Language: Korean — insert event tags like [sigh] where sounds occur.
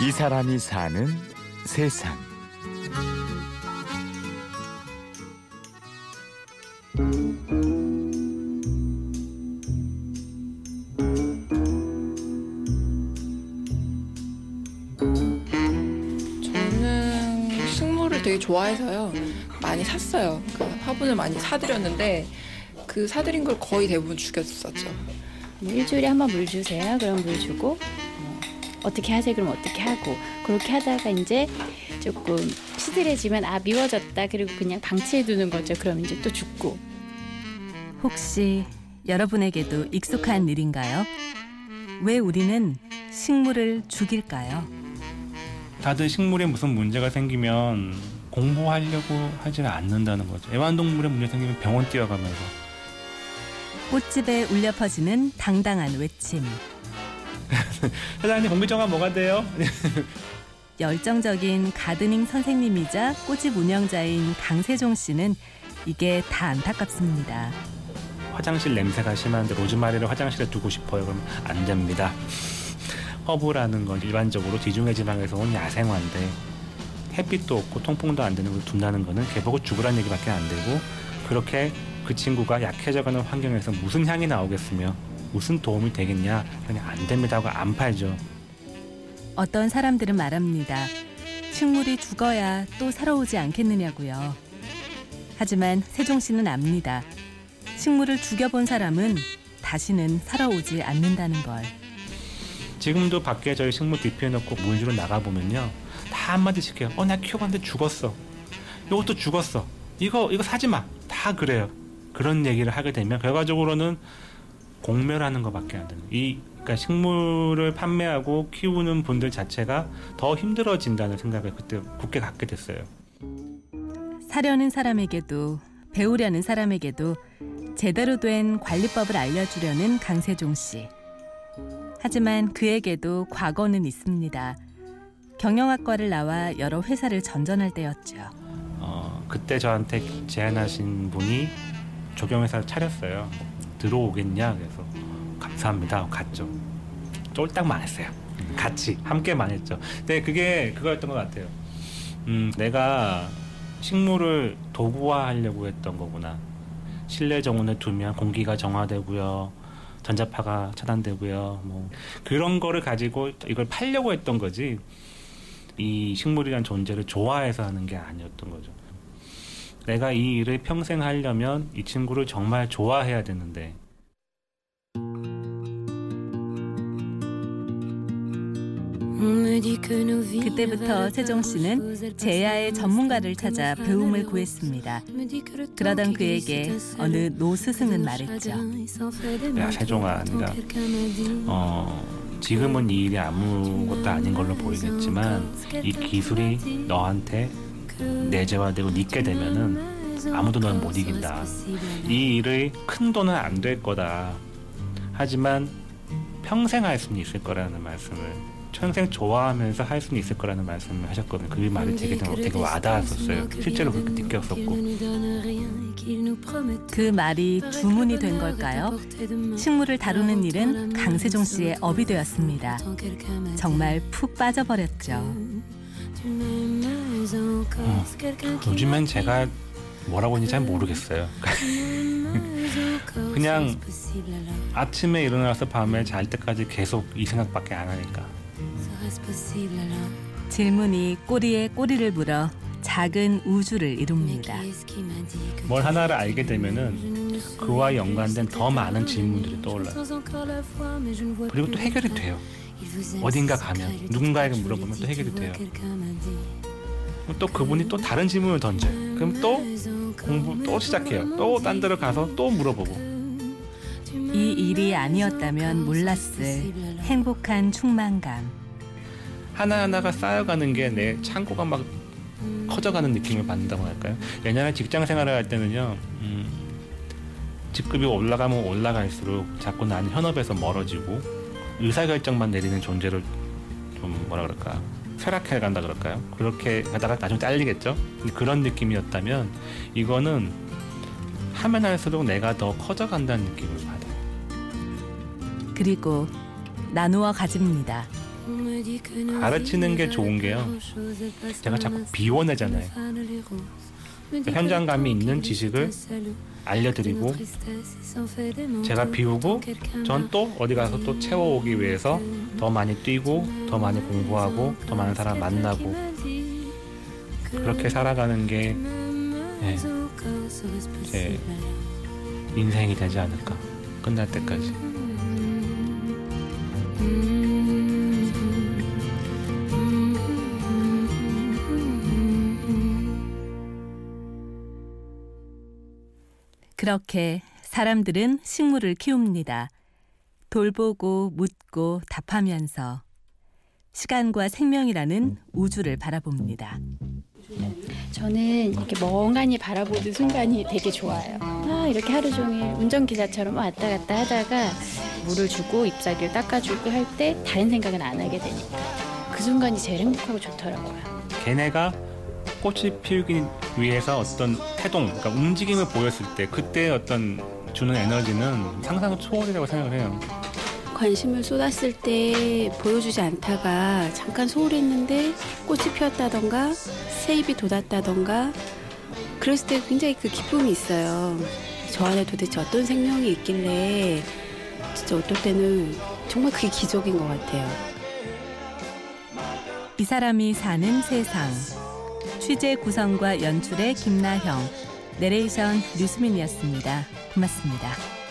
이 사람이 사는 세상. 저는 식물을 되게 좋아해서요. 많이 샀어요. 그 화분을 많이 사드렸는데 그 사드린 걸 거의 대부분 죽였었죠. 뭐 일주일에 한 번 물 주세요. 그럼 물 주고 뭐 어떻게 하세요? 그럼 어떻게 하고 그렇게 하다가 이제 조금 시들해지면 아 미워졌다. 그리고 그냥 방치해 두는 거죠. 그럼 이제 또 죽고. 혹시 여러분에게도 익숙한 일인가요? 왜 우리는 식물을 죽일까요? 다들 식물에 무슨 문제가 생기면 공부하려고 하지를 않는다는 거죠. 애완동물에 문제 생기면 병원 뛰어가면서 꽃집에 울려 퍼지는 당당한 외침. [laughs] 사장님 공기정화 뭐가 돼요? [laughs] 열정적인 가드닝 선생님이자 꽃집 운영자인 강세종 씨는 이게 다 안타깝습니다. 화장실 냄새가 심한데 로즈마리를 화장실에 두고 싶어요. 그러면 안 됩니다. 허브라는 건 일반적으로 지중해 지방에서 온 야생화인데 햇빛도 없고 통풍도 안 되는 걸 둔다는 거는 개보고 죽으란 얘기밖에 안 되고 그렇게 그 친구가 약해져가는 환경에서 무슨 향이 나오겠으며 무슨 도움이 되겠냐 그냥 안 됩니다 하고 안 팔죠. 어떤 사람들은 말합니다. 식물이 죽어야 또 살아오지 않겠느냐고요. 하지만 세종 씨는 압니다. 식물을 죽여본 사람은 다시는 살아오지 않는다는 걸. 지금도 밖에 저희 식물 대피해 놓고 물 주러 나가 보면요 다 한마디씩 해요. 어나 키워봤는데 죽었어. 이것도 죽었어. 이거 이거 사지 마. 다 그래요. 그런 얘기를 하게 되면 결과적으로는 공멸하는 것밖에 안 되는. 이 그러니까 식물을 판매하고 키우는 분들 자체가 더 힘들어진다는 생각을 그때 굳게 갖게 됐어요. 사려는 사람에게도 배우려는 사람에게도 제대로 된 관리법을 알려주려는 강세종 씨. 하지만 그에게도 과거는 있습니다. 경영학과를 나와 여러 회사를 전전할 때였죠. 어, 그때 저한테 제안하신 분이 조경회사를 차렸어요. 들어오겠냐 그래서 감사합니다 갔죠. 쫄딱만 했어요. 같이 함께만 했죠. 근데 그게 그거였던 것 같아요. 음, 내가 식물을 도구화하려고 했던 거구나. 실내 정원에 두면 공기가 정화되고요. 전자파가 차단되고요. 뭐 그런 거를 가지고 이걸 팔려고 했던 거지. 이 식물이란 존재를 좋아해서 하는 게 아니었던 거죠. 내가 이 일을 평생 하려면 이 친구를 정말 좋아해야 되는데. 그때부터 세종 씨는 제야의 전문가를 찾아 배움을 구했습니다. 그러던 그에게 어느 노 스승은 말했죠. 야 세종아 네가 어 지금은 이 일이 아무것도 아닌 걸로 보이겠지만 이 기술이 너한테 내재화되고 믿게 되면은 아무도 널못 이긴다. 이 일의 큰 돈은 안 될 거다. 하지만 평생 할 수는 있을 거라는 말씀을 평생 좋아하면서 할 수는 있을 거라는 말씀을 하셨거든요. 그 말이 되게 되게 와닿았었어요. 실제로 그렇게 느꼈었고. 그 말이 주문이 된 걸까요? 식물을 다루는 일은 강세종 씨의 업이 되었습니다. 정말 푹 빠져버렸죠. 어, 요즘엔 제가 뭐라고 하는지 잘 모르겠어요. [laughs] 그냥 아침에 일어나서 밤에 잘 때까지 계속 이 생각밖에 안 하니까. 질문이 꼬리에 꼬리를 물어 작은 우주를 이룹니다. 뭘 하나를 알게 되면은 그와 연관된 더 많은 질문들이 떠올라요. 그리고 또 해결이 돼요. 어딘가 가면 누군가에게 물어보면 또 해결이 돼요. 또 그분이 또 다른 질문을 던져요. 그럼 또 공부 또 시작해요. 또 딴 데로 가서 또 물어보고. 이 일이 아니었다면 몰랐을 행복한 충만감. 하나하나가 쌓여가는 게 내 창고가 막 커져가는 느낌을 받는다고 할까요? 옛날에 직장 생활을 할 때는요, 음, 직급이 올라가면 올라갈수록 자꾸 나는 현업에서 멀어지고 의사결정만 내리는 존재를 좀 뭐라 그럴까 쇠락해 간다 그럴까요? 그렇게 가다가 나중에 잘리겠죠? 그런 느낌이었다면 이거는 하면 할수록 내가 더 커져간다는 느낌을 받아요. 그리고 나누어 가집니다. 가르치는 게 좋은 게요. 제가 자꾸 비워내잖아요. 현장감이 있는 지식을 알려드리고 제가 비우고 전 또 어디 가서 또 채워오기 위해서 더 많이 뛰고 더 많이 공부하고 더 많은 사람 만나고 그렇게 살아가는 게 예, 제 인생이 되지 않을까. 끝날 때까지 그렇게 사람들은 식물을 키웁니다. 돌보고 묻고 답하면서 시간과 생명이라는 우주를 바라봅니다. 저는 이렇게 멍하니 바라보는 순간이 되게 좋아요. 아, 이렇게 하루 종일 운전기사처럼 왔다 갔다 하다가 물을 주고 잎사귀를 닦아주고 할 때 다른 생각은 안 하게 되니까 그 순간이 제일 행복하고 좋더라고요. 걔네가 꽃이 피우기 위해서 어떤 태동, 그러니까 움직임을 보였을 때 그때 어떤 주는 에너지는 상상 초월이라고 생각을 해요. 관심을 쏟았을 때 보여주지 않다가 잠깐 소홀했는데 꽃이 피었다던가 새잎이 돋았다던가 그랬을 때 굉장히 그 기쁨이 있어요. 저 안에 도대체 어떤 생명이 있길래 진짜 어떨 때는 정말 그게 기적인 것 같아요. 이 사람이 사는 세상. 취재 구성과 연출의 김나형, 내레이션 류수민이었습니다. 고맙습니다.